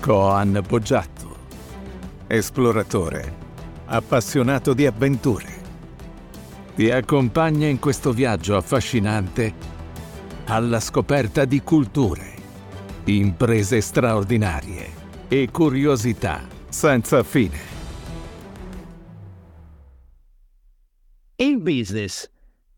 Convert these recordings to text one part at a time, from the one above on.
Coan Boggiatto, esploratore, appassionato di avventure. Ti accompagna in questo viaggio affascinante alla scoperta di culture, imprese straordinarie e curiosità senza fine. Il business,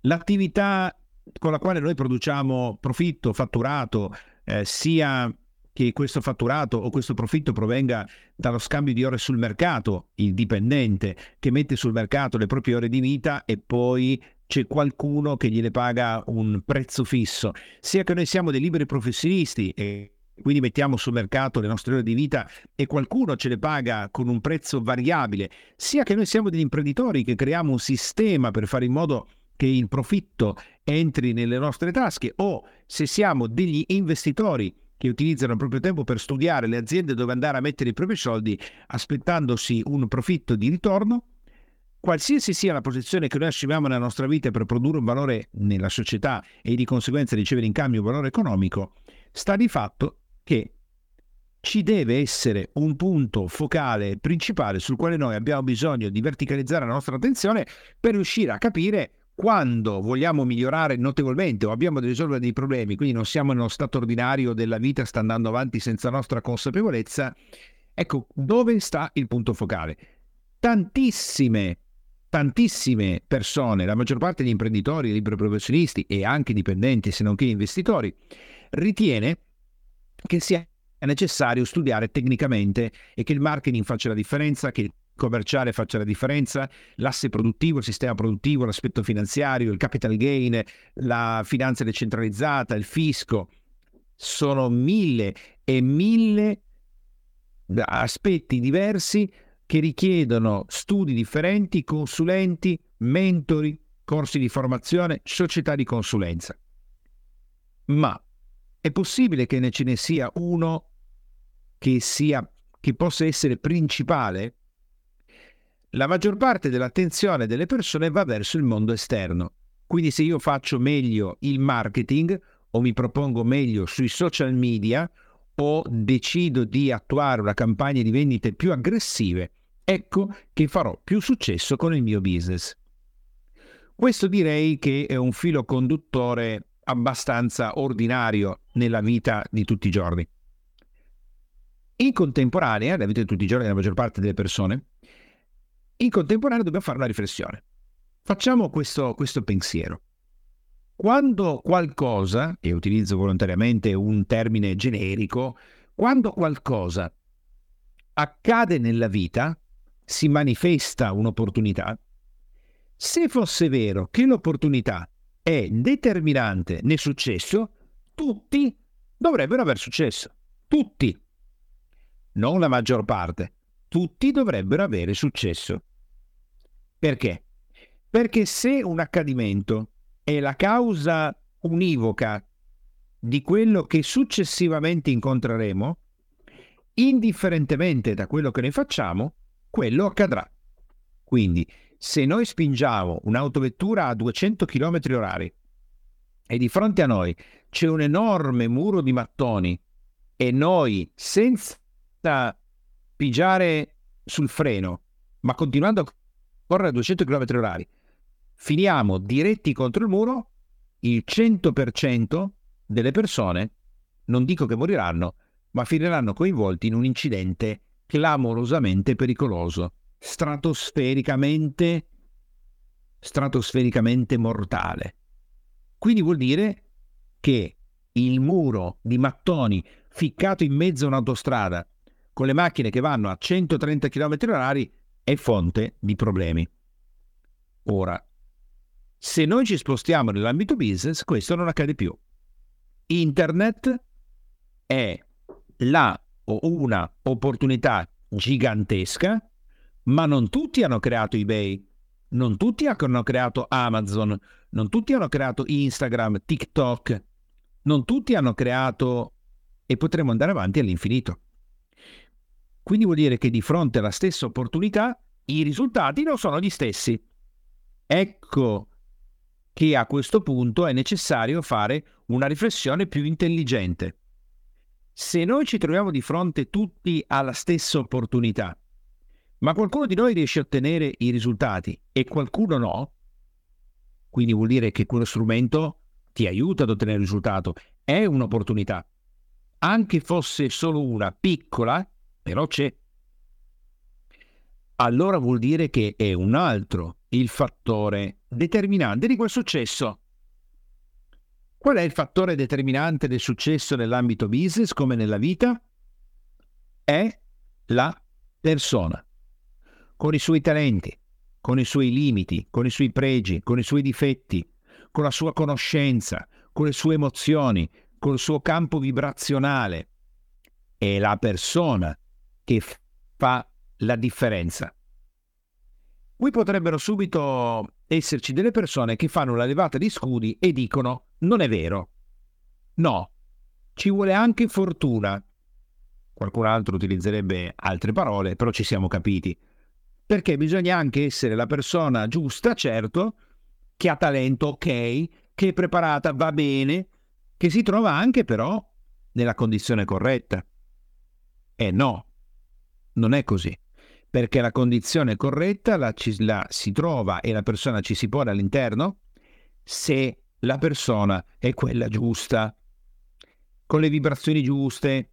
l'attività con la quale noi produciamo profitto, fatturato, eh, sia che questo fatturato o questo profitto provenga dallo scambio di ore sul mercato, il dipendente che mette sul mercato le proprie ore di vita e poi c'è qualcuno che gliele paga un prezzo fisso, sia che noi siamo dei liberi professionisti e quindi mettiamo sul mercato le nostre ore di vita e qualcuno ce le paga con un prezzo variabile, sia che noi siamo degli imprenditori che creiamo un sistema per fare in modo che il profitto entri nelle nostre tasche o se siamo degli investitori che utilizzano il proprio tempo per studiare le aziende dove andare a mettere i propri soldi aspettandosi un profitto di ritorno, qualsiasi sia la posizione che noi assumiamo nella nostra vita per produrre un valore nella società e di conseguenza ricevere in cambio un valore economico, sta di fatto che ci deve essere un punto focale principale sul quale noi abbiamo bisogno di verticalizzare la nostra attenzione per riuscire a capire quando vogliamo migliorare notevolmente o abbiamo da risolvere dei problemi, quindi non siamo nello stato ordinario della vita, sta andando avanti senza nostra consapevolezza, ecco dove sta il punto focale. Tantissime, tantissime persone, la maggior parte degli imprenditori, liberi professionisti e anche dipendenti, se non che investitori, ritiene che sia necessario studiare tecnicamente e che il marketing faccia la differenza, che il commerciale faccia la differenza, l'asse produttivo, il sistema produttivo, l'aspetto finanziario, il capital gain, la finanza decentralizzata, il fisco. Sono mille e mille aspetti diversi che richiedono studi differenti, consulenti, mentori, corsi di formazione, società di consulenza. Ma è possibile che ne ce ne sia uno che, sia, che possa essere principale? La maggior parte dell'attenzione delle persone va verso il mondo esterno. Quindi se io faccio meglio il marketing o mi propongo meglio sui social media o decido di attuare una campagna di vendite più aggressive, ecco che farò più successo con il mio business. Questo direi che è un filo conduttore abbastanza ordinario nella vita di tutti i giorni. In contemporanea, nella vita di tutti i giorni della maggior parte delle persone, in contemporanea dobbiamo fare una riflessione. Facciamo questo, questo pensiero. Quando qualcosa, e utilizzo volontariamente un termine generico, quando qualcosa accade nella vita, si manifesta un'opportunità, se fosse vero che l'opportunità è determinante nel successo, tutti dovrebbero aver successo. Tutti. Non la maggior parte. Tutti dovrebbero avere successo. Perché? Perché se un accadimento è la causa univoca di quello che successivamente incontreremo, indifferentemente da quello che ne facciamo, quello accadrà. Quindi, se noi spingiamo un'autovettura a 200 km h e di fronte a noi c'è un enorme muro di mattoni e noi, senza pigiare sul freno, ma continuando a correre a 200 km h finiamo diretti contro il muro, il 100% delle persone, non dico che moriranno, ma finiranno coinvolti in un incidente clamorosamente pericoloso, stratosfericamente, stratosfericamente mortale. Quindi vuol dire che il muro di mattoni ficcato in mezzo a un'autostrada con le macchine che vanno a 130 km h è fonte di problemi. Ora, se noi ci spostiamo nell'ambito business, questo non accade più. Internet è la o una opportunità gigantesca, ma non tutti hanno creato eBay, non tutti hanno creato Amazon, non tutti hanno creato Instagram, TikTok, non tutti hanno creato e potremo andare avanti all'infinito. Quindi vuol dire che di fronte alla stessa opportunità i risultati non sono gli stessi. Ecco che a questo punto è necessario fare una riflessione più intelligente. se noi ci troviamo di fronte tutti alla stessa opportunità, ma qualcuno di noi riesce a ottenere i risultati e qualcuno no, quindi vuol dire che quello strumento ti aiuta ad ottenere il risultato, è un'opportunità. Anche fosse solo una piccola, però c'è. Allora vuol dire che è un altro il fattore determinante di quel successo. Qual è il fattore determinante del successo nell'ambito business come nella vita? È la persona, con i suoi talenti, con i suoi limiti, con i suoi pregi, con i suoi difetti, con la sua conoscenza, con le sue emozioni, con il suo campo vibrazionale. È la persona che fa la differenza. Qui potrebbero subito esserci delle persone che fanno la levata di scudi e dicono non è vero. No, ci vuole anche fortuna. Qualcun altro utilizzerebbe altre parole, però ci siamo capiti. Perché bisogna anche essere la persona giusta, certo, che ha talento, ok, che è preparata, va bene, che si trova anche però nella condizione corretta. E no, non è così perché la condizione corretta la, ci, la si trova e la persona ci si pone all'interno se la persona è quella giusta, con le vibrazioni giuste,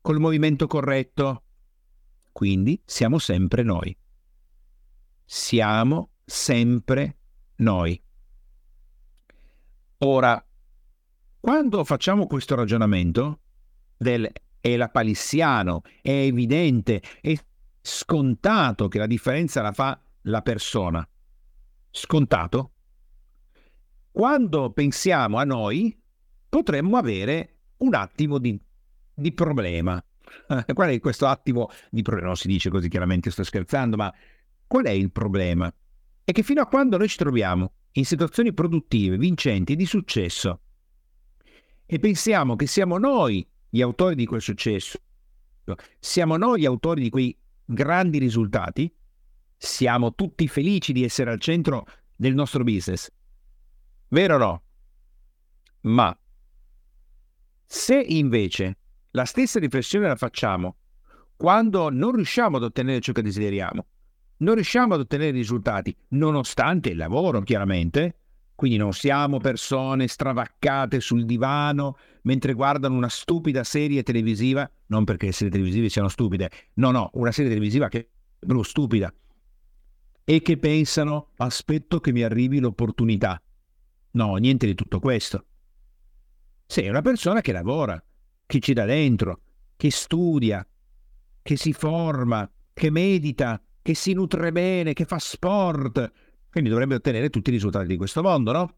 col movimento corretto. Quindi siamo sempre noi. Siamo sempre noi. Ora, quando facciamo questo ragionamento del è la palissiano, è evidente, è scontato che la differenza la fa la persona. Scontato. Quando pensiamo a noi, potremmo avere un attimo di, di problema. qual è questo attimo di problema? Non si dice così chiaramente, sto scherzando, ma qual è il problema? È che fino a quando noi ci troviamo in situazioni produttive, vincenti, di successo, e pensiamo che siamo noi gli autori di quel successo, siamo noi gli autori di quei grandi risultati, siamo tutti felici di essere al centro del nostro business. Vero o no? Ma se invece la stessa riflessione la facciamo quando non riusciamo ad ottenere ciò che desideriamo, non riusciamo ad ottenere risultati, nonostante il lavoro, chiaramente, quindi non siamo persone stravaccate sul divano mentre guardano una stupida serie televisiva, non perché le serie televisive siano stupide, no, no, una serie televisiva che è proprio stupida e che pensano aspetto che mi arrivi l'opportunità. No, niente di tutto questo. Sei una persona che lavora, che ci dà dentro, che studia, che si forma, che medita, che si nutre bene, che fa sport, quindi dovrebbe ottenere tutti i risultati di questo mondo, no?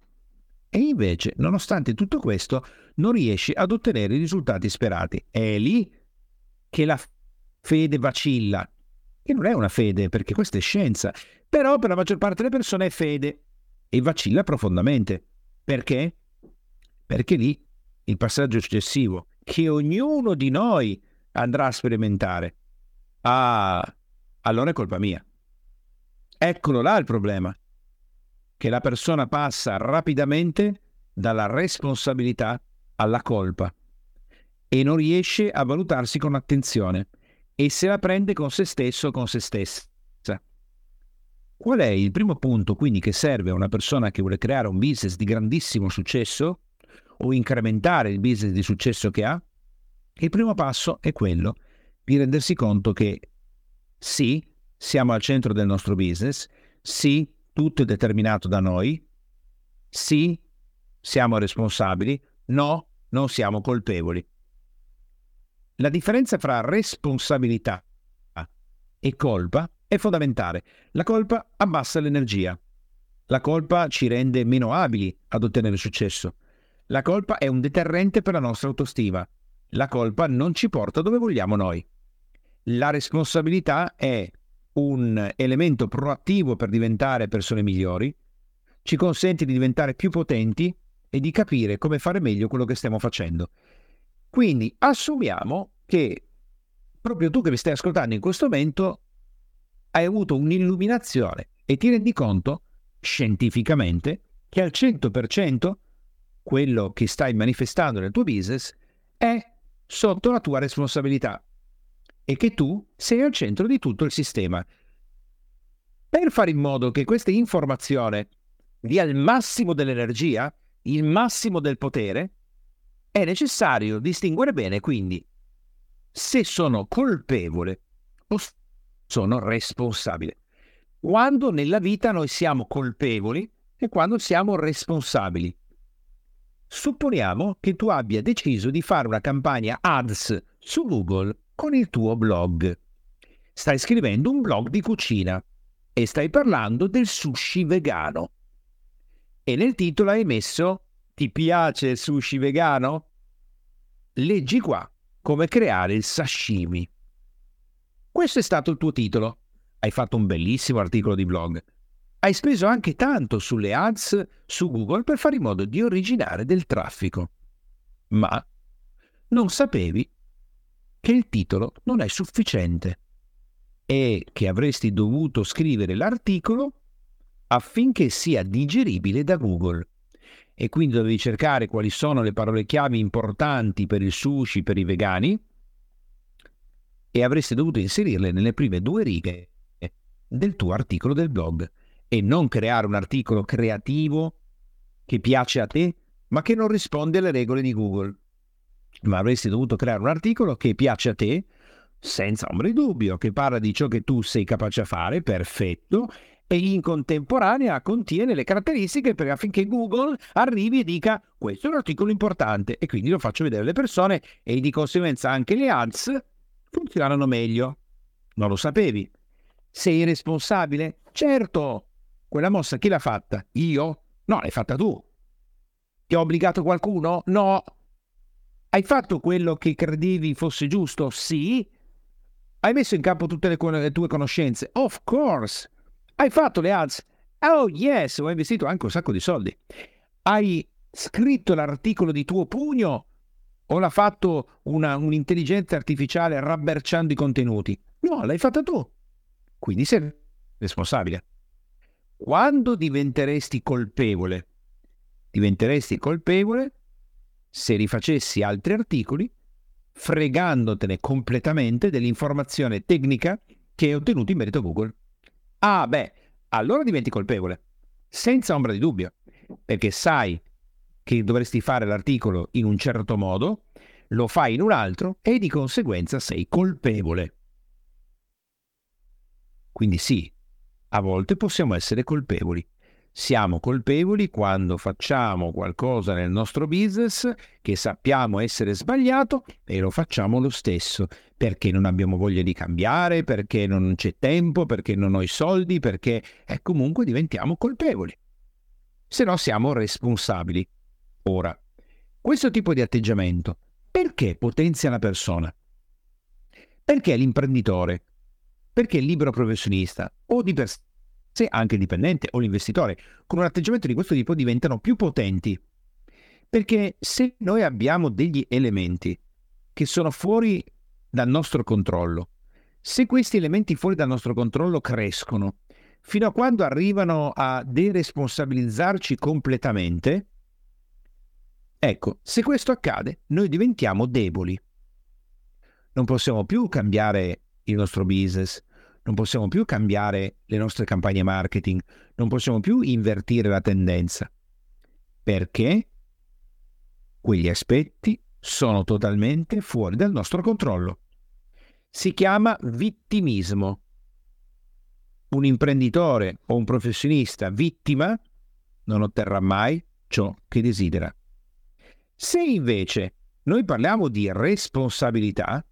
E invece, nonostante tutto questo, non riesce ad ottenere i risultati sperati. È lì che la fede vacilla. Che non è una fede, perché questa è scienza. Però per la maggior parte delle persone è fede e vacilla profondamente. Perché? Perché lì il passaggio successivo, che ognuno di noi andrà a sperimentare, ah, allora è colpa mia. Eccolo là il problema, che la persona passa rapidamente dalla responsabilità alla colpa e non riesce a valutarsi con attenzione e se la prende con se stesso o con se stessa. Qual è il primo punto quindi che serve a una persona che vuole creare un business di grandissimo successo o incrementare il business di successo che ha? Il primo passo è quello di rendersi conto che sì, siamo al centro del nostro business, sì, tutto è determinato da noi, sì, siamo responsabili, no, non siamo colpevoli. La differenza fra responsabilità e colpa è fondamentale. La colpa abbassa l'energia. La colpa ci rende meno abili ad ottenere successo. La colpa è un deterrente per la nostra autostima. La colpa non ci porta dove vogliamo noi. La responsabilità è un elemento proattivo per diventare persone migliori, ci consente di diventare più potenti e di capire come fare meglio quello che stiamo facendo. Quindi assumiamo che proprio tu che mi stai ascoltando in questo momento hai avuto un'illuminazione e ti rendi conto scientificamente che al 100% quello che stai manifestando nel tuo business è sotto la tua responsabilità e che tu sei al centro di tutto il sistema. Per fare in modo che questa informazione dia il massimo dell'energia, il massimo del potere, è necessario distinguere bene quindi se sono colpevole o sono responsabile. Quando nella vita noi siamo colpevoli e quando siamo responsabili. Supponiamo che tu abbia deciso di fare una campagna ads su Google con il tuo blog. Stai scrivendo un blog di cucina e stai parlando del sushi vegano. E nel titolo hai messo Ti piace il sushi vegano? Leggi qua come creare il sashimi. Questo è stato il tuo titolo. Hai fatto un bellissimo articolo di blog hai speso anche tanto sulle ads su Google per fare in modo di originare del traffico. Ma non sapevi che il titolo non è sufficiente e che avresti dovuto scrivere l'articolo affinché sia digeribile da Google. E quindi dovevi cercare quali sono le parole chiave importanti per il sushi, per i vegani, e avresti dovuto inserirle nelle prime due righe del tuo articolo del blog e non creare un articolo creativo che piace a te, ma che non risponde alle regole di Google. Ma avresti dovuto creare un articolo che piace a te, senza ombra di dubbio, che parla di ciò che tu sei capace a fare, perfetto, e in contemporanea contiene le caratteristiche per affinché Google arrivi e dica questo è un articolo importante e quindi lo faccio vedere alle persone e di conseguenza anche le ads funzionano meglio. Non lo sapevi? Sei responsabile? Certo, quella mossa chi l'ha fatta? Io? No, l'hai fatta tu. Ti ha obbligato qualcuno? No. Hai fatto quello che credevi fosse giusto? Sì. Hai messo in campo tutte le, le tue conoscenze? Of course. Hai fatto le ads? Oh yes, ho investito anche un sacco di soldi. Hai scritto l'articolo di tuo pugno o l'ha fatto una, un'intelligenza artificiale rabberciando i contenuti? No, l'hai fatta tu. Quindi sei responsabile. Quando diventeresti colpevole? Diventeresti colpevole se rifacessi altri articoli fregandotene completamente dell'informazione tecnica che hai ottenuto in merito a Google. Ah, beh, allora diventi colpevole, senza ombra di dubbio, perché sai che dovresti fare l'articolo in un certo modo, lo fai in un altro e di conseguenza sei colpevole. Quindi sì, a volte possiamo essere colpevoli. Siamo colpevoli quando facciamo qualcosa nel nostro business che sappiamo essere sbagliato e lo facciamo lo stesso perché non abbiamo voglia di cambiare, perché non c'è tempo, perché non ho i soldi, perché e comunque diventiamo colpevoli. Se no siamo responsabili. Ora, questo tipo di atteggiamento perché potenzia la persona? Perché l'imprenditore perché il libero professionista o di per sé anche il dipendente o l'investitore con un atteggiamento di questo tipo diventano più potenti. Perché se noi abbiamo degli elementi che sono fuori dal nostro controllo, se questi elementi fuori dal nostro controllo crescono, fino a quando arrivano a deresponsabilizzarci completamente, ecco, se questo accade, noi diventiamo deboli. Non possiamo più cambiare il nostro business, non possiamo più cambiare le nostre campagne marketing, non possiamo più invertire la tendenza, perché quegli aspetti sono totalmente fuori dal nostro controllo. Si chiama vittimismo. Un imprenditore o un professionista vittima non otterrà mai ciò che desidera. Se invece noi parliamo di responsabilità,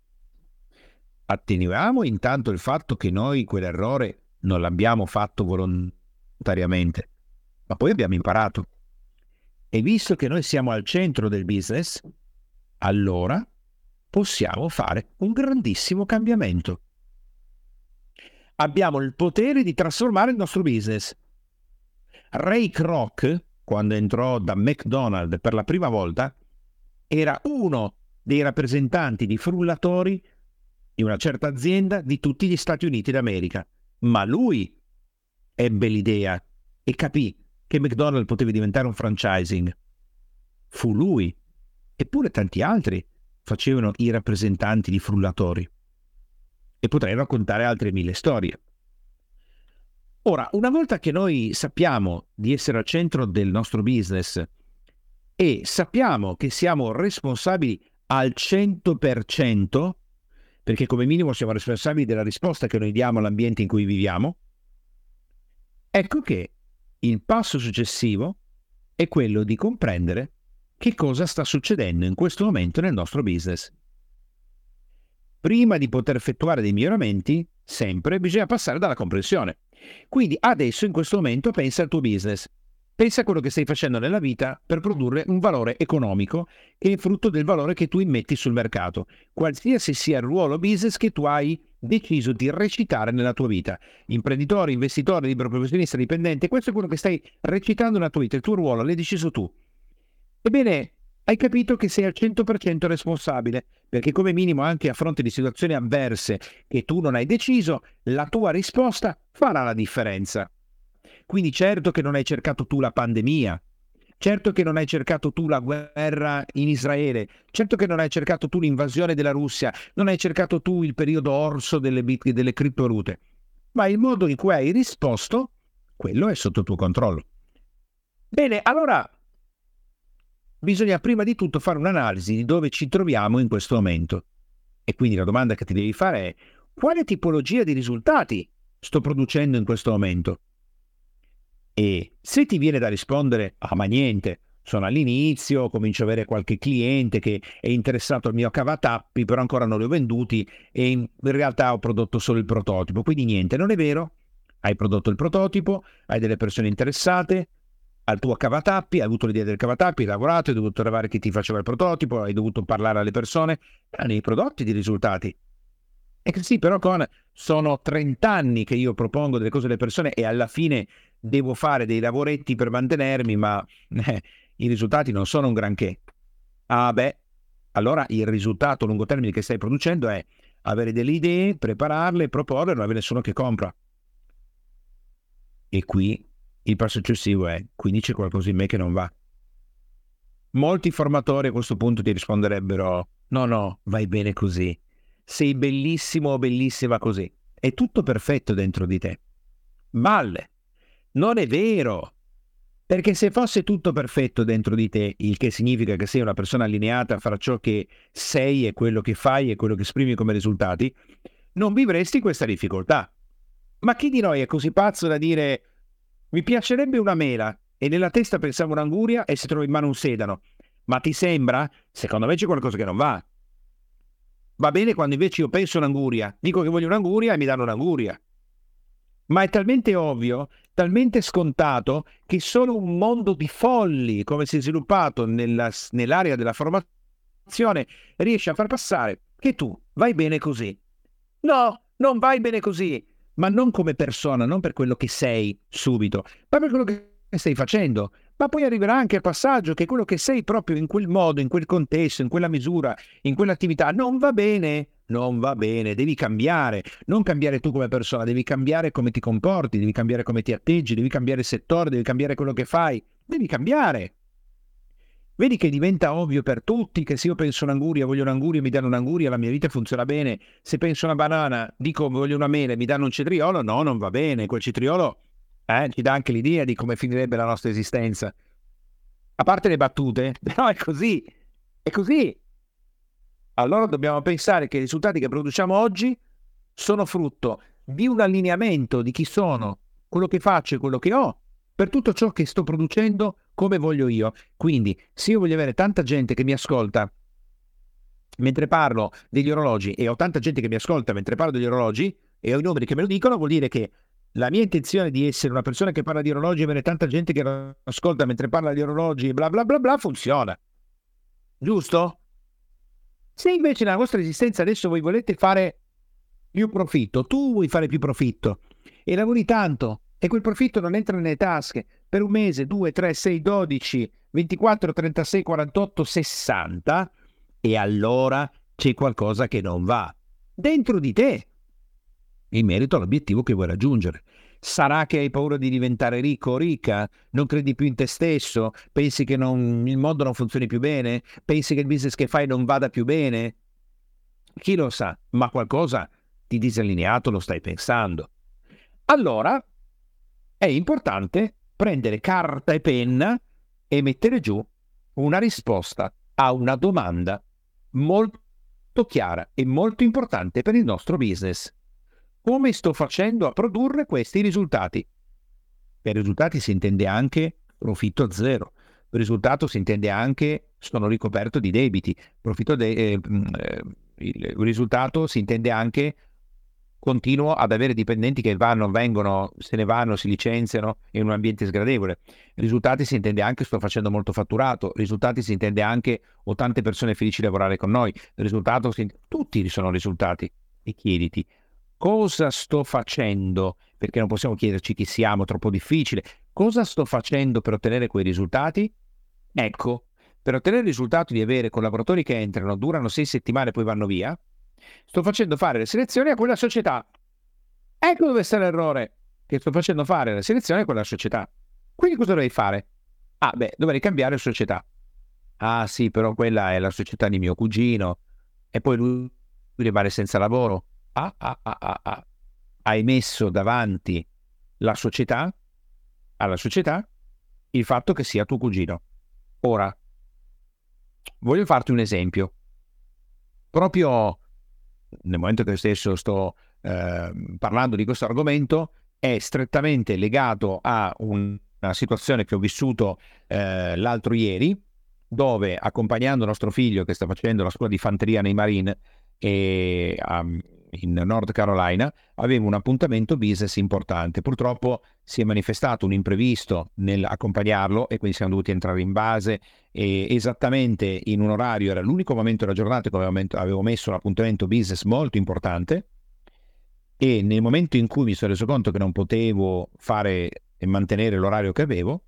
attenuiamo intanto il fatto che noi quell'errore non l'abbiamo fatto volontariamente, ma poi abbiamo imparato. E visto che noi siamo al centro del business, allora possiamo fare un grandissimo cambiamento. Abbiamo il potere di trasformare il nostro business. Ray Kroc, quando entrò da McDonald's per la prima volta, era uno dei rappresentanti di frullatori di una certa azienda di tutti gli Stati Uniti d'America. Ma lui ebbe l'idea e capì che McDonald's poteva diventare un franchising. Fu lui, eppure tanti altri, facevano i rappresentanti di frullatori. E potrei raccontare altre mille storie. Ora, una volta che noi sappiamo di essere al centro del nostro business e sappiamo che siamo responsabili al 100%, perché come minimo siamo responsabili della risposta che noi diamo all'ambiente in cui viviamo, ecco che il passo successivo è quello di comprendere che cosa sta succedendo in questo momento nel nostro business. Prima di poter effettuare dei miglioramenti, sempre bisogna passare dalla comprensione. Quindi adesso in questo momento pensa al tuo business, pensa a quello che stai facendo nella vita per produrre un valore economico che è frutto del valore che tu immetti sul mercato, qualsiasi sia il ruolo business che tu hai deciso di recitare nella tua vita. Imprenditore, investitore, libero professionista, dipendente, questo è quello che stai recitando nella tua vita, il tuo ruolo, l'hai deciso tu. Ebbene, hai capito che sei al 100% responsabile, perché come minimo anche a fronte di situazioni avverse che tu non hai deciso, la tua risposta farà la differenza. Quindi certo che non hai cercato tu la pandemia, certo che non hai cercato tu la guerra in Israele, certo che non hai cercato tu l'invasione della Russia, non hai cercato tu il periodo orso delle, bit- delle criptovalute, ma il modo in cui hai risposto, quello è sotto tuo controllo. Bene, allora bisogna prima di tutto fare un'analisi di dove ci troviamo in questo momento. E quindi la domanda che ti devi fare è quale tipologia di risultati sto producendo in questo momento? E se ti viene da rispondere, ah ma niente, sono all'inizio, comincio ad avere qualche cliente che è interessato al mio cavatappi, però ancora non li ho venduti e in realtà ho prodotto solo il prototipo, quindi niente, non è vero, hai prodotto il prototipo, hai delle persone interessate, al tuo cavatappi, hai avuto l'idea del cavatappi, hai lavorato, hai dovuto trovare chi ti faceva il prototipo, hai dovuto parlare alle persone, hanno i prodotti di risultati. E che sì, però con sono 30 anni che io propongo delle cose alle persone e alla fine devo fare dei lavoretti per mantenermi, ma eh, i risultati non sono un granché. Ah beh, allora il risultato a lungo termine che stai producendo è avere delle idee, prepararle, proporle, non avere nessuno che compra. E qui il passo successivo è, quindi c'è qualcosa in me che non va. Molti formatori a questo punto ti risponderebbero, no, no, vai bene così. Sei bellissimo o bellissima così. È tutto perfetto dentro di te. Balle. Non è vero. Perché se fosse tutto perfetto dentro di te, il che significa che sei una persona allineata fra ciò che sei e quello che fai e quello che esprimi come risultati, non vivresti questa difficoltà. Ma chi di noi è così pazzo da dire mi piacerebbe una mela e nella testa pensavo un'anguria e si trova in mano un sedano. Ma ti sembra? Secondo me c'è qualcosa che non va. Va bene quando invece io penso un'anguria, dico che voglio un'anguria e mi danno un'anguria. Ma è talmente ovvio, talmente scontato, che solo un mondo di folli, come si è sviluppato nella, nell'area della formazione, riesce a far passare che tu vai bene così. No, non vai bene così ma non come persona, non per quello che sei subito, ma per quello che stai facendo. Ma poi arriverà anche il passaggio che quello che sei proprio in quel modo, in quel contesto, in quella misura, in quell'attività non va bene. Non va bene, devi cambiare, non cambiare tu come persona, devi cambiare come ti comporti, devi cambiare come ti atteggi, devi cambiare il settore, devi cambiare quello che fai, devi cambiare. Vedi che diventa ovvio per tutti che se io penso un'anguria, voglio un'anguria, mi danno un'anguria, la mia vita funziona bene. Se penso una banana, dico voglio una mela, mi danno un cetriolo, no, non va bene. Quel cetriolo eh, ci dà anche l'idea di come finirebbe la nostra esistenza. A parte le battute, però è così, è così. Allora dobbiamo pensare che i risultati che produciamo oggi sono frutto di un allineamento di chi sono, quello che faccio e quello che ho, per tutto ciò che sto producendo come voglio io. Quindi, se io voglio avere tanta gente che mi ascolta mentre parlo degli orologi e ho tanta gente che mi ascolta mentre parlo degli orologi e ho i numeri che me lo dicono, vuol dire che la mia intenzione di essere una persona che parla di orologi e avere tanta gente che ascolta mentre parla di orologi bla bla bla bla funziona. Giusto? Se invece nella vostra esistenza adesso voi volete fare più profitto, tu vuoi fare più profitto. E lavori tanto e quel profitto non entra nelle tasche. Per un mese, 2, 3, 6, 12, 24, 36, 48, 60 e allora c'è qualcosa che non va. Dentro di te. In merito all'obiettivo che vuoi raggiungere. Sarà che hai paura di diventare ricco o ricca? Non credi più in te stesso? Pensi che non, il mondo non funzioni più bene? Pensi che il business che fai non vada più bene? Chi lo sa, ma qualcosa di disallineato lo stai pensando. Allora è importante prendere carta e penna e mettere giù una risposta a una domanda molto chiara e molto importante per il nostro business. Come sto facendo a produrre questi risultati? Per risultati si intende anche profitto zero. Per risultato si intende anche sono ricoperto di debiti. De- eh, eh, il risultato si intende anche continuo ad avere dipendenti che vanno, vengono, se ne vanno, si licenziano in un ambiente sgradevole. Risultati si intende anche sto facendo molto fatturato, risultati si intende anche ho tante persone felici di lavorare con noi, risultato si... tutti sono risultati. E chiediti cosa sto facendo, perché non possiamo chiederci chi siamo, è troppo difficile, cosa sto facendo per ottenere quei risultati? Ecco, per ottenere il risultato di avere collaboratori che entrano, durano sei settimane e poi vanno via, sto facendo fare le selezioni a quella società. Ecco dove sta l'errore, che sto facendo fare le selezioni a quella società. Quindi cosa dovrei fare? Ah, beh, dovrei cambiare società. Ah, sì, però quella è la società di mio cugino e poi lui rimane senza lavoro. Ah, ah, ah. Hai messo davanti la società, alla società, il fatto che sia tuo cugino. Ora, voglio farti un esempio. Proprio nel momento che stesso sto eh, parlando di questo argomento, è strettamente legato a un, una situazione che ho vissuto eh, l'altro ieri, dove accompagnando nostro figlio che sta facendo la scuola di fanteria nei Marine e, um, in North Carolina, avevo un appuntamento business importante. Purtroppo si è manifestato un imprevisto nell'accompagnarlo e quindi siamo dovuti entrare in base e esattamente in un orario, era l'unico momento della giornata cui avevo messo un appuntamento business molto importante e nel momento in cui mi sono reso conto che non potevo fare e mantenere l'orario che avevo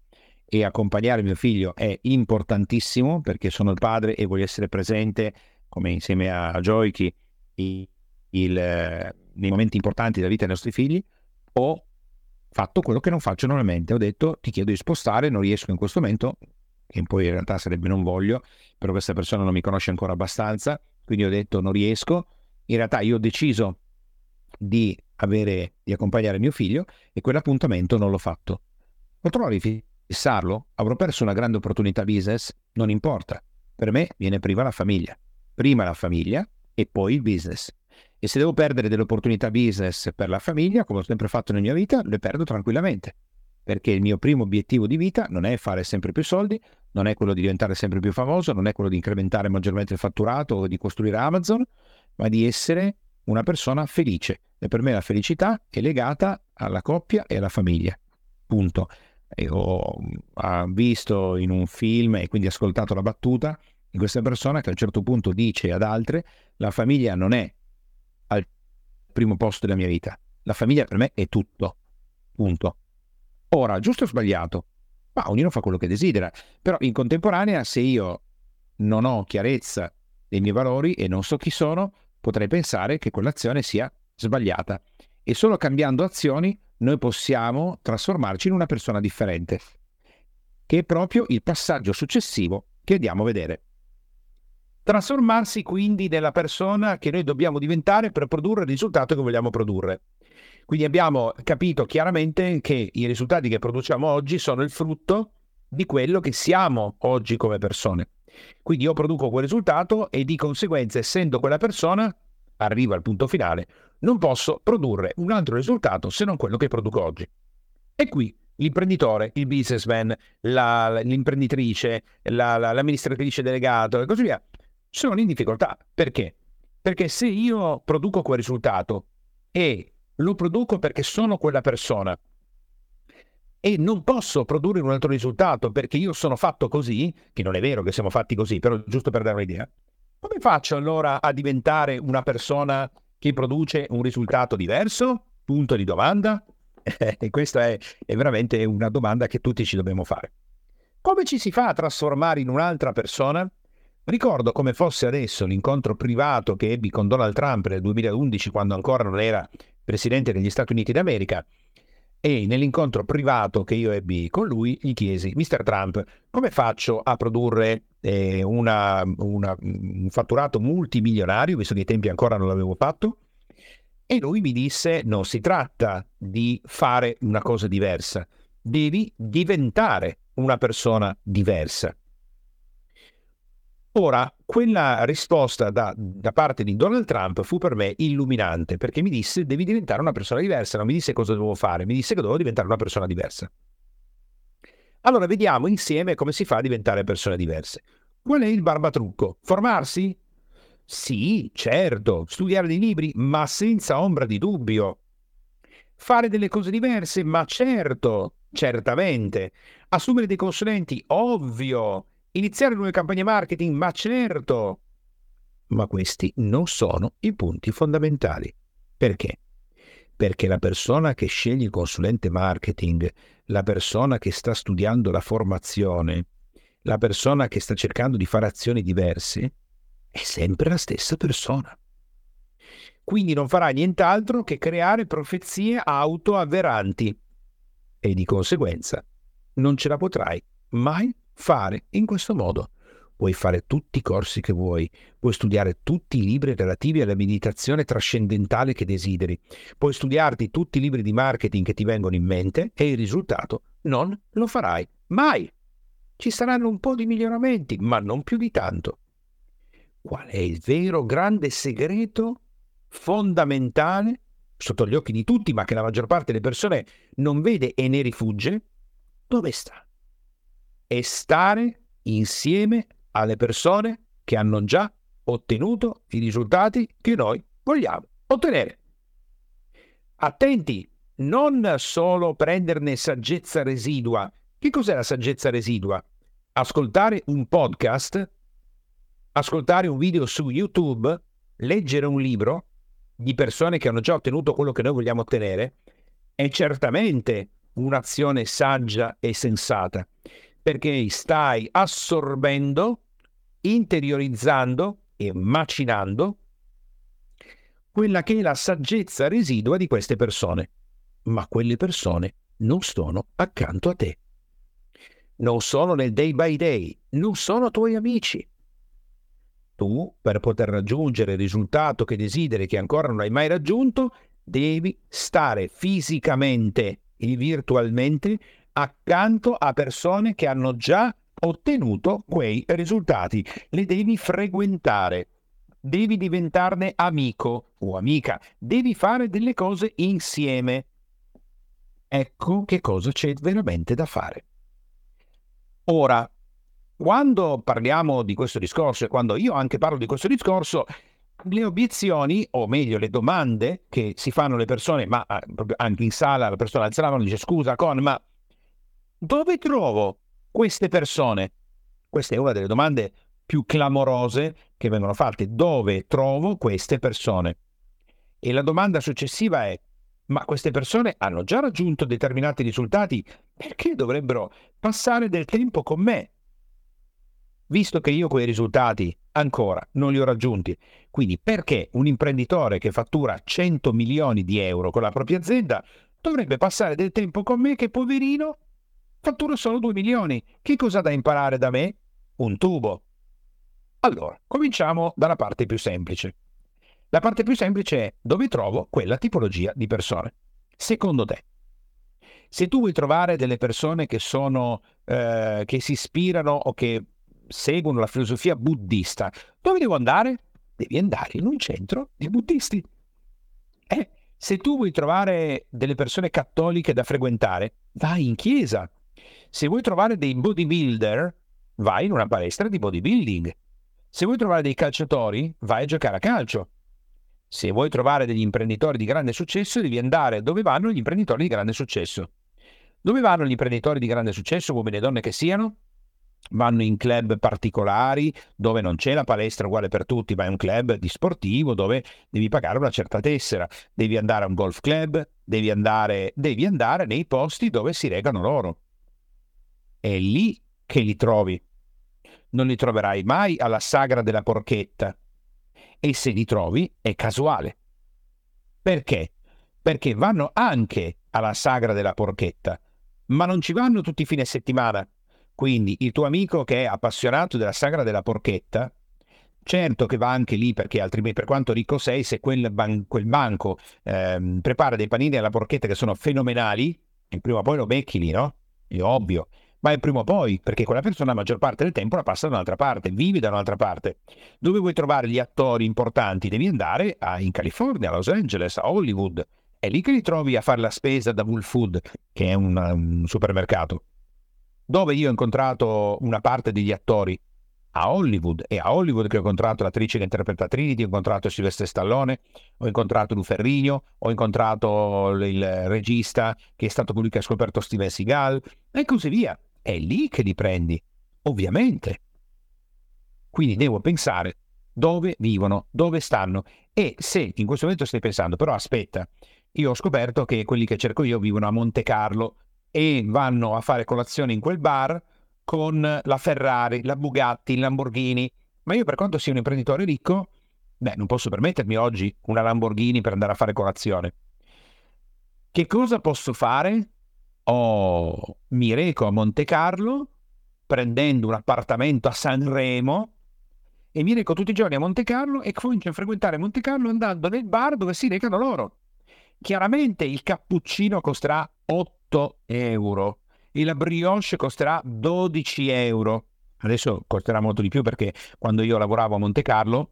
e accompagnare mio figlio è importantissimo perché sono il padre e voglio essere presente come insieme a Joyki il, nei momenti importanti della vita dei nostri figli, ho fatto quello che non faccio normalmente. Ho detto ti chiedo di spostare, non riesco in questo momento, che poi in realtà sarebbe non voglio, però questa persona non mi conosce ancora abbastanza, quindi ho detto non riesco. In realtà io ho deciso di, avere, di accompagnare mio figlio e quell'appuntamento non l'ho fatto. Potrò rifissarlo? Avrò perso una grande opportunità business? Non importa. Per me viene prima la famiglia. Prima la famiglia e poi il business. E se devo perdere delle opportunità business per la famiglia, come ho sempre fatto nella mia vita, le perdo tranquillamente. Perché il mio primo obiettivo di vita non è fare sempre più soldi, non è quello di diventare sempre più famoso, non è quello di incrementare maggiormente il fatturato o di costruire Amazon, ma di essere una persona felice. E per me la felicità è legata alla coppia e alla famiglia. Punto. E ho visto in un film e quindi ascoltato la battuta di questa persona che a un certo punto dice ad altre la famiglia non è primo posto della mia vita. La famiglia per me è tutto. Punto. Ora, giusto o sbagliato? Ma ognuno fa quello che desidera. Però in contemporanea, se io non ho chiarezza dei miei valori e non so chi sono, potrei pensare che quell'azione sia sbagliata. E solo cambiando azioni noi possiamo trasformarci in una persona differente, che è proprio il passaggio successivo che andiamo a vedere. Trasformarsi quindi nella persona che noi dobbiamo diventare per produrre il risultato che vogliamo produrre. Quindi abbiamo capito chiaramente che i risultati che produciamo oggi sono il frutto di quello che siamo oggi come persone. Quindi io produco quel risultato e di conseguenza, essendo quella persona, arrivo al punto finale, non posso produrre un altro risultato se non quello che produco oggi. E qui l'imprenditore, il businessman, la, l'imprenditrice, la, la, l'amministratrice delegato e così via, sono in difficoltà. Perché? Perché se io produco quel risultato e lo produco perché sono quella persona e non posso produrre un altro risultato perché io sono fatto così, che non è vero che siamo fatti così, però giusto per dare un'idea, come faccio allora a diventare una persona che produce un risultato diverso? Punto di domanda. e questa è, è veramente una domanda che tutti ci dobbiamo fare. Come ci si fa a trasformare in un'altra persona? Ricordo come fosse adesso l'incontro privato che ebbi con Donald Trump nel 2011 quando ancora non era presidente degli Stati Uniti d'America e nell'incontro privato che io ebbi con lui gli chiesi, Mr. Trump, come faccio a produrre eh, una, una, un fatturato multimilionario, visto che ai tempi ancora non l'avevo fatto? E lui mi disse, non si tratta di fare una cosa diversa, devi diventare una persona diversa. Ora, quella risposta da, da, parte di Donald Trump fu per me illuminante perché mi disse devi diventare una persona diversa, non mi disse cosa dovevo fare, mi disse che dovevo diventare una persona diversa. Allora vediamo insieme come si fa a diventare persone diverse. Qual è il barbatrucco? Formarsi? Sì, certo, studiare dei libri, ma senza ombra di dubbio. Fare delle cose diverse, ma certo, certamente. Assumere dei consulenti, ovvio. Iniziare nuove campagne marketing? Ma certo! Ma questi non sono i punti fondamentali. Perché? Perché la persona che sceglie il consulente marketing, la persona che sta studiando la formazione, la persona che sta cercando di fare azioni diverse, è sempre la stessa persona. Quindi non farà nient'altro che creare profezie autoavveranti e di conseguenza non ce la potrai mai fare in questo modo. Puoi fare tutti i corsi che vuoi, puoi studiare tutti i libri relativi alla meditazione trascendentale che desideri, puoi studiarti tutti i libri di marketing che ti vengono in mente e il risultato non lo farai mai. Ci saranno un po' di miglioramenti, ma non più di tanto. Qual è il vero grande segreto fondamentale sotto gli occhi di tutti, ma che la maggior parte delle persone non vede e ne rifugge? Dove sta? E stare insieme alle persone che hanno già ottenuto i risultati che noi vogliamo ottenere. Attenti, non solo prenderne saggezza residua. Che cos'è la saggezza residua? Ascoltare un podcast, ascoltare un video su YouTube, leggere un libro di persone che hanno già ottenuto quello che noi vogliamo ottenere, è certamente un'azione saggia e sensata perché stai assorbendo, interiorizzando e macinando quella che è la saggezza residua di queste persone. Ma quelle persone non sono accanto a te. Non sono nel day by day, non sono tuoi amici. Tu, per poter raggiungere il risultato che desideri, che ancora non hai mai raggiunto, devi stare fisicamente e virtualmente accanto a persone che hanno già ottenuto quei risultati. Le devi frequentare, devi diventarne amico o amica, devi fare delle cose insieme. Ecco che cosa c'è veramente da fare. Ora, quando parliamo di questo discorso e quando io anche parlo di questo discorso, le obiezioni, o meglio le domande che si fanno le persone, ma ah, anche in sala la persona alza la mano e dice scusa Con, ma dove trovo queste persone? Questa è una delle domande più clamorose che vengono fatte. Dove trovo queste persone? E la domanda successiva è, ma queste persone hanno già raggiunto determinati risultati, perché dovrebbero passare del tempo con me? Visto che io quei risultati ancora non li ho raggiunti, quindi perché un imprenditore che fattura 100 milioni di euro con la propria azienda dovrebbe passare del tempo con me che poverino fatturo solo 2 milioni. Che cosa da imparare da me? Un tubo. Allora, cominciamo dalla parte più semplice. La parte più semplice è dove trovo quella tipologia di persone. Secondo te, se tu vuoi trovare delle persone che sono, eh, che si ispirano o che seguono la filosofia buddista, dove devo andare? Devi andare in un centro di buddisti. Eh, se tu vuoi trovare delle persone cattoliche da frequentare, vai in chiesa. Se vuoi trovare dei bodybuilder, vai in una palestra di bodybuilding. Se vuoi trovare dei calciatori, vai a giocare a calcio. Se vuoi trovare degli imprenditori di grande successo, devi andare dove vanno gli imprenditori di grande successo. Dove vanno gli imprenditori di grande successo, uomini e donne che siano? Vanno in club particolari dove non c'è la palestra uguale per tutti, ma è un club di sportivo dove devi pagare una certa tessera. Devi andare a un golf club, devi andare, devi andare nei posti dove si regano loro è lì che li trovi. Non li troverai mai alla sagra della porchetta. E se li trovi è casuale. Perché? Perché vanno anche alla sagra della porchetta, ma non ci vanno tutti i fine settimana. Quindi il tuo amico che è appassionato della sagra della porchetta, certo che va anche lì perché altrimenti per quanto ricco sei, se quel, ban- quel banco ehm, prepara dei panini alla porchetta che sono fenomenali, prima o poi lo becchi lì, no? È ovvio. Ma è prima o poi, perché quella persona la maggior parte del tempo la passa da un'altra parte, vive da un'altra parte. Dove vuoi trovare gli attori importanti? Devi andare a, in California, a Los Angeles, a Hollywood. È lì che li trovi a fare la spesa da Wool Food, che è un, un supermercato. Dove io ho incontrato una parte degli attori a Hollywood. È a Hollywood che ho incontrato l'attrice che interpreta Trinity, ho incontrato Silvestre Stallone, ho incontrato Luferrigno, ho incontrato il regista che è stato colui che ha scoperto Steven Seagal e così via. È lì che li prendi, ovviamente. Quindi devo pensare dove vivono, dove stanno e se in questo momento stai pensando, però aspetta, io ho scoperto che quelli che cerco io vivono a Monte Carlo e vanno a fare colazione in quel bar con la Ferrari, la Bugatti, il Lamborghini. Ma io per quanto sia un imprenditore ricco, beh, non posso permettermi oggi una Lamborghini per andare a fare colazione. Che cosa posso fare? Oh, mi reco a Monte Carlo prendendo un appartamento a Sanremo e mi reco tutti i giorni a Monte Carlo e comincio a frequentare Monte Carlo andando nel bar dove si recano loro. Chiaramente il cappuccino costerà 8 euro e la brioche costerà 12 euro. Adesso costerà molto di più perché quando io lavoravo a Monte Carlo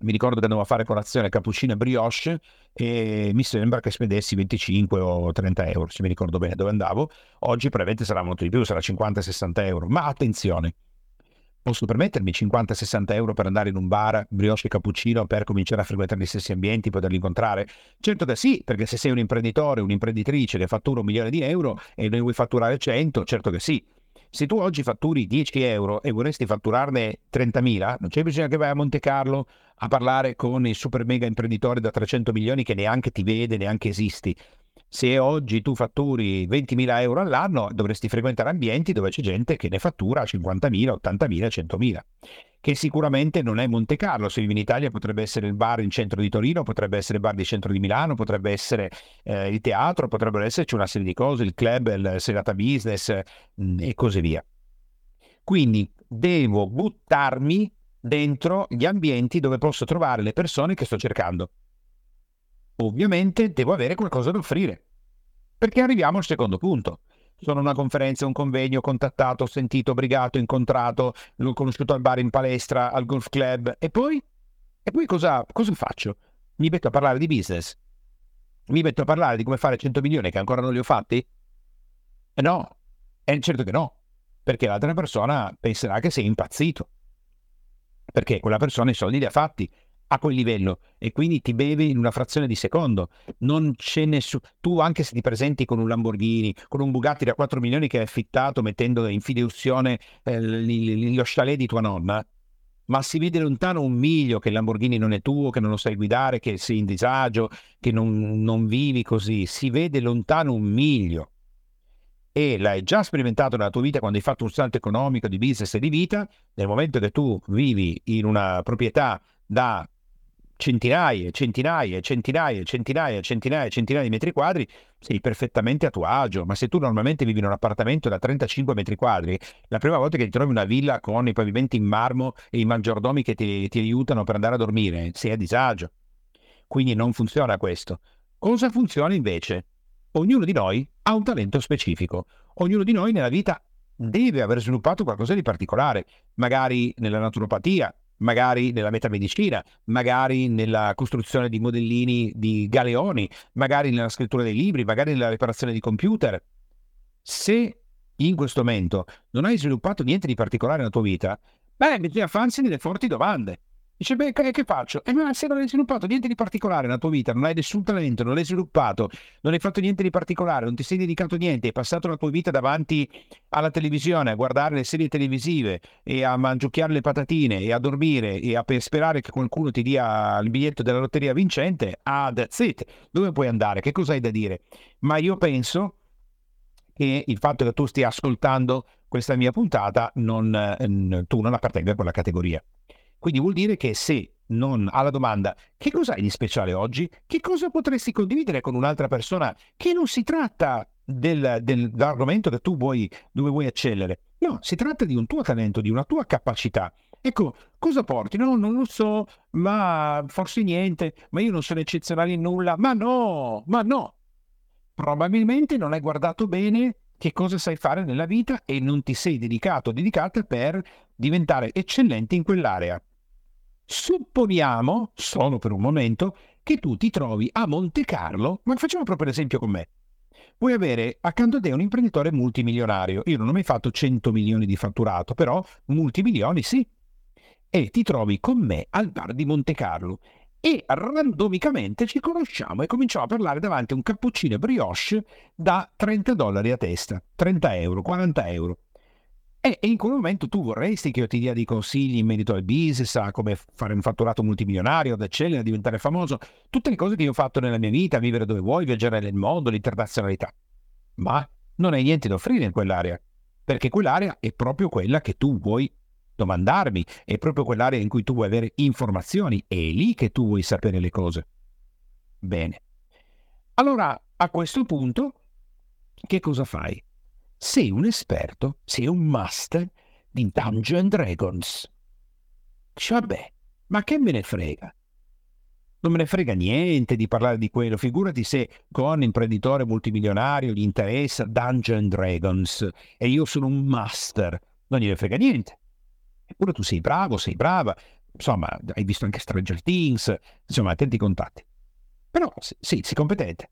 mi ricordo che andavo a fare colazione cappuccino e brioche e mi sembra che spendessi 25 o 30 euro, se mi ricordo bene dove andavo. Oggi probabilmente sarà molto di più, sarà 50-60 euro. Ma attenzione, Posso permettermi 50-60 euro per andare in un bar, brioche e cappuccino, per cominciare a frequentare gli stessi ambienti, poterli incontrare? Certo che sì, perché se sei un imprenditore, un'imprenditrice che fattura un milione di euro e ne vuoi fatturare 100, certo che sì. Se tu oggi fatturi 10 euro e vorresti fatturarne 30.000, non c'è bisogno che vai a Monte Carlo a parlare con il super mega imprenditore da 300 milioni che neanche ti vede, neanche esisti se oggi tu fatturi 20.000 euro all'anno, dovresti frequentare ambienti dove c'è gente che ne fattura 50.000, 80.000, 100.000, che sicuramente non è Monte Carlo. Se vivi in Italia potrebbe essere il bar in centro di Torino, potrebbe essere il bar di centro di Milano, potrebbe essere eh, il teatro, potrebbero esserci una serie di cose, il club, il serata business mh, mm, e così via. Quindi devo buttarmi dentro gli ambienti dove posso trovare le persone che sto cercando ovviamente devo avere qualcosa da offrire. Perché arriviamo al secondo punto. Sono una conferenza, un convegno, contattato, sentito, brigato, incontrato, l'ho conosciuto al bar in palestra, al golf club. E poi? E poi cosa, cosa faccio? Mi metto a parlare di business? Mi metto a parlare di come fare 100 milioni che ancora non li ho fatti? E no, è certo che no, perché l'altra persona penserà che sei impazzito. Perché quella persona i soldi li ha fatti a quel livello e quindi ti bevi in una frazione di secondo. Non c'è nessuno. Tu, anche se ti presenti con un Lamborghini, con un Bugatti da 4 milioni che hai affittato mettendo in fideuzione eh, lo chalet di tua nonna, ma si vede lontano un miglio che il Lamborghini non è tuo, che non lo sai guidare, che sei in disagio, che non, non vivi così. Si vede lontano un miglio e l'hai già sperimentato nella tua vita quando hai fatto un salto economico di business e di vita, nel momento che tu vivi in una proprietà da centinaia, centinaia, centinaia, centinaia, centinaia, centinaia di metri quadri, sei perfettamente a tuo agio. Ma se tu normalmente vivi in un appartamento da 35 metri quadri, la prima volta che ti trovi una villa con i pavimenti in marmo e i maggiordomi che ti, ti aiutano per andare a dormire, sei a disagio. Quindi non funziona questo. Cosa funziona invece? Ognuno di noi ha un talento specifico. Ognuno di noi nella vita deve aver sviluppato qualcosa di particolare, magari nella naturopatia, magari nella metamedicina, magari nella costruzione di modellini di galeoni, magari nella scrittura dei libri, magari nella riparazione di computer. Se in questo momento non hai sviluppato niente di particolare nella tua vita, beh, bisogna farsi delle forti domande. Dice, beh, che faccio? E ma se non hai sviluppato niente di particolare nella tua vita, non hai nessun talento, non l'hai sviluppato, non hai fatto niente di particolare, non ti sei dedicato a niente, hai passato la tua vita davanti alla televisione a guardare le serie televisive e a mangiucchiare le patatine e a dormire e a sperare che qualcuno ti dia il biglietto della lotteria vincente, ah, that's it. Dove puoi andare? Che cosa hai da dire? Ma io penso che il fatto che tu stia ascoltando questa mia puntata, non, eh, tu non appartenga a quella categoria. Quindi vuol dire che se non alla domanda che cos'hai di speciale oggi? Che cosa potresti condividere con un'altra persona che non si tratta del, del, dell'argomento che tu vuoi, dove vuoi eccellere. No, si tratta di un tuo talento, di una tua capacità. Ecco, cosa porti? No, non lo so, ma forse niente, ma io non sono eccezionale in nulla. Ma no, ma no. Probabilmente non hai guardato bene che cosa sai fare nella vita e non ti sei dedicato o dedicata per diventare eccellente in quell'area. Supponiamo, solo per un momento, che tu ti trovi a Monte Carlo, ma facciamo proprio l'esempio con me. Vuoi avere accanto a te un imprenditore multimilionario. Io non ho mai fatto 100 milioni di fatturato, però multimilioni sì. E ti trovi con me al bar di Monte Carlo e randomicamente ci conosciamo e cominciamo a parlare davanti a un cappuccino brioche da 30 dollari a testa, 30 euro, 40 euro. E, in quel momento tu vorresti che io ti dia dei consigli in merito al business, a come fare un fatturato multimilionario, ad eccellere, a diventare famoso, tutte le cose che io ho fatto nella mia vita, vivere dove vuoi, viaggiare nel mondo, l'internazionalità. Ma non hai niente da offrire in quell'area, perché quell'area è proprio quella che tu vuoi domandarmi, è proprio quell'area in cui tu vuoi avere informazioni, è lì che tu vuoi sapere le cose. Bene. Allora, a questo punto, che cosa fai? sei un esperto, sei un master di Dungeons Dragons. Cioè, vabbè, ma che me ne frega? Non me ne frega niente di parlare di quello. Figurati se con imprenditore multimilionario gli interessa Dungeons Dragons e io sono un master. Non gliene frega niente. Eppure tu sei bravo, sei brava. Insomma, hai visto anche Stranger Things. Insomma, attenti contatti. Però sì, sei competente.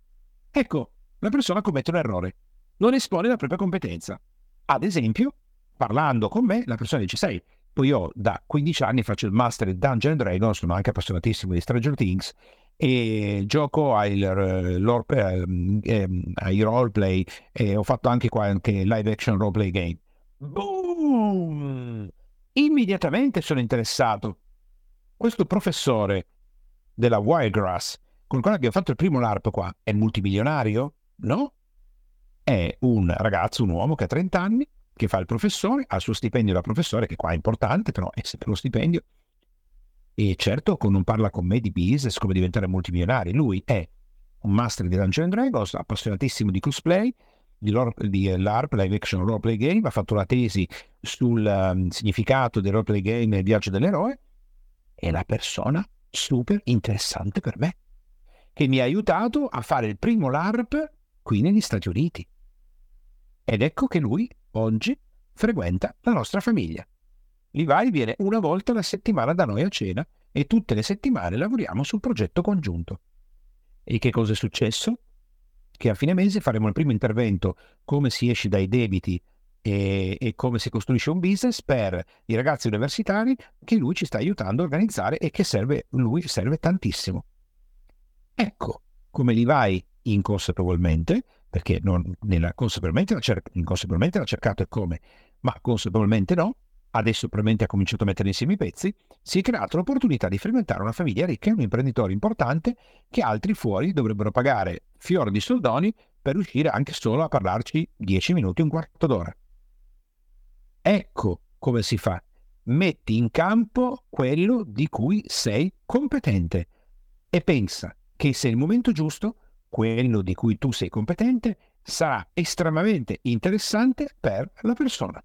Ecco, la persona commette un errore non espone la propria competenza. Ad esempio, parlando con me, la persona dice, sai, poi io da 15 anni faccio il master di Dungeon Dragon, sono anche appassionatissimo di Stranger Things, e gioco ai, ehm, ai roleplay e ho fatto anche qualche live action roleplay game. Boom! Immediatamente sono interessato. Questo professore della Wiregrass, con il quale abbiamo fatto il primo LARP qua, è multimilionario? No? è un ragazzo, un uomo che ha 30 anni, che fa il professore, ha il suo stipendio da professore, che qua è importante, però è sempre lo stipendio. E certo non parla con me di business, come diventare multimilionari. Lui è un master di Dungeons Dragons, appassionatissimo di cosplay, di, di LARP, Live Action Roleplay Game, ha fatto la tesi sul um, significato del roleplay game e il viaggio dell'eroe. È la persona super interessante per me, che mi ha aiutato a fare il primo LARP qui negli Stati Uniti. Ed ecco che lui, oggi, frequenta la nostra famiglia. Levi viene una volta alla settimana da noi a cena e tutte le settimane lavoriamo sul progetto congiunto. E che cosa è successo? Che a fine mese faremo il primo intervento come si esce dai debiti e, e, come si costruisce un business per i ragazzi universitari che lui ci sta aiutando a organizzare e che serve, lui serve tantissimo. Ecco come Levi inconsapevolmente perché non, nella, consapevolmente, l'ha cer- inconsapevolmente l'ha cercato e come, ma consapevolmente no, adesso probabilmente ha cominciato a mettere insieme i pezzi, si è creata l'opportunità di frequentare una famiglia ricca e un imprenditore importante che altri fuori dovrebbero pagare fior di soldoni per riuscire anche solo a parlarci dieci minuti, un quarto d'ora. Ecco come si fa. Metti in campo quello di cui sei competente e pensa che se è il momento giusto quello di cui tu sei competente sarà estremamente interessante per la persona.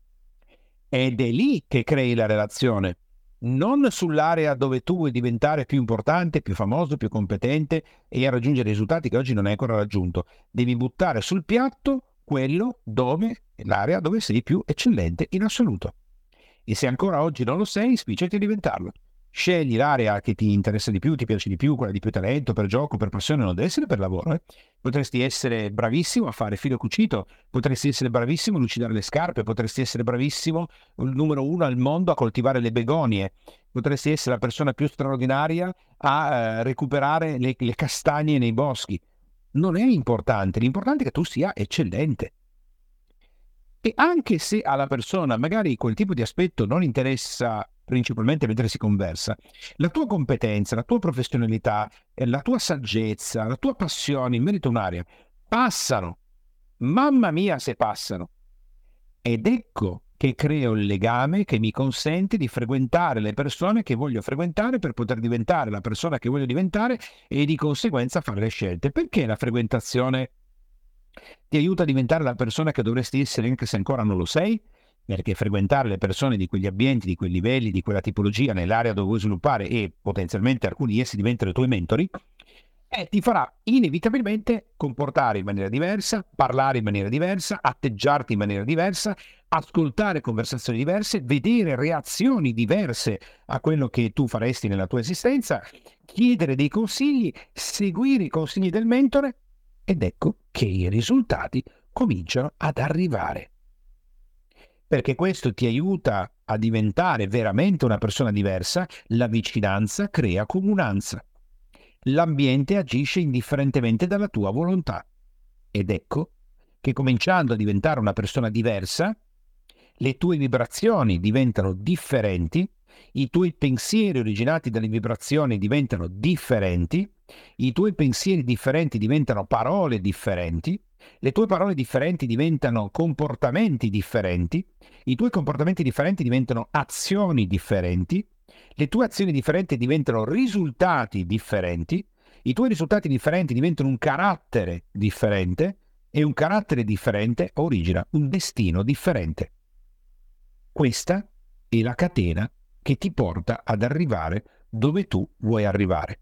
Ed è lì che crei la relazione, non sull'area dove tu vuoi diventare più importante, più famoso, più competente e raggiungere risultati che oggi non hai ancora raggiunto. Devi buttare sul piatto quello dove l'area dove sei più eccellente in assoluto. E se ancora oggi non lo sei, spicciati a diventarlo. Scegli l'area che ti interessa di più, ti piace di più, quella di più talento, per gioco, per passione, non deve essere per lavoro. Eh? Potresti essere bravissimo a fare filo cucito, potresti essere bravissimo a lucidare le scarpe, potresti essere bravissimo, il numero uno al mondo, a coltivare le begonie, potresti essere la persona più straordinaria a eh, recuperare le, le castagne nei boschi. Non è importante, l'importante è che tu sia eccellente. E anche se alla persona magari quel tipo di aspetto non interessa principalmente mentre si conversa, la tua competenza, la tua professionalità, la tua saggezza, la tua passione in merito a un'area passano. Mamma mia se passano. Ed ecco che creo il legame che mi consente di frequentare le persone che voglio frequentare per poter diventare la persona che voglio diventare e di conseguenza fare le scelte. Perché la frequentazione ti aiuta a diventare la persona che dovresti essere anche se ancora non lo sei? Perché frequentare le persone di quegli ambienti, di quei livelli, di quella tipologia nell'area dove vuoi sviluppare e potenzialmente alcuni di essi diventano i tuoi mentori, e ti farà inevitabilmente comportare in maniera diversa, parlare in maniera diversa, atteggiarti in maniera diversa, ascoltare conversazioni diverse, vedere reazioni diverse a quello che tu faresti nella tua esistenza, chiedere dei consigli, seguire i consigli del mentore ed ecco che i risultati cominciano ad arrivare. Perché questo ti aiuta a diventare veramente una persona diversa, la vicinanza crea comunanza l'ambiente agisce indifferentemente dalla tua volontà. Ed ecco che cominciando a diventare una persona diversa, le tue vibrazioni diventano differenti, i tuoi pensieri originati dalle vibrazioni diventano differenti, i tuoi pensieri differenti diventano parole differenti, le tue parole differenti diventano comportamenti differenti, i tuoi comportamenti differenti diventano azioni differenti, le tue azioni differenti diventano risultati differenti, i tuoi risultati differenti diventano un carattere differente e un carattere differente origina un destino differente. Questa è la catena che ti porta ad arrivare dove tu vuoi arrivare.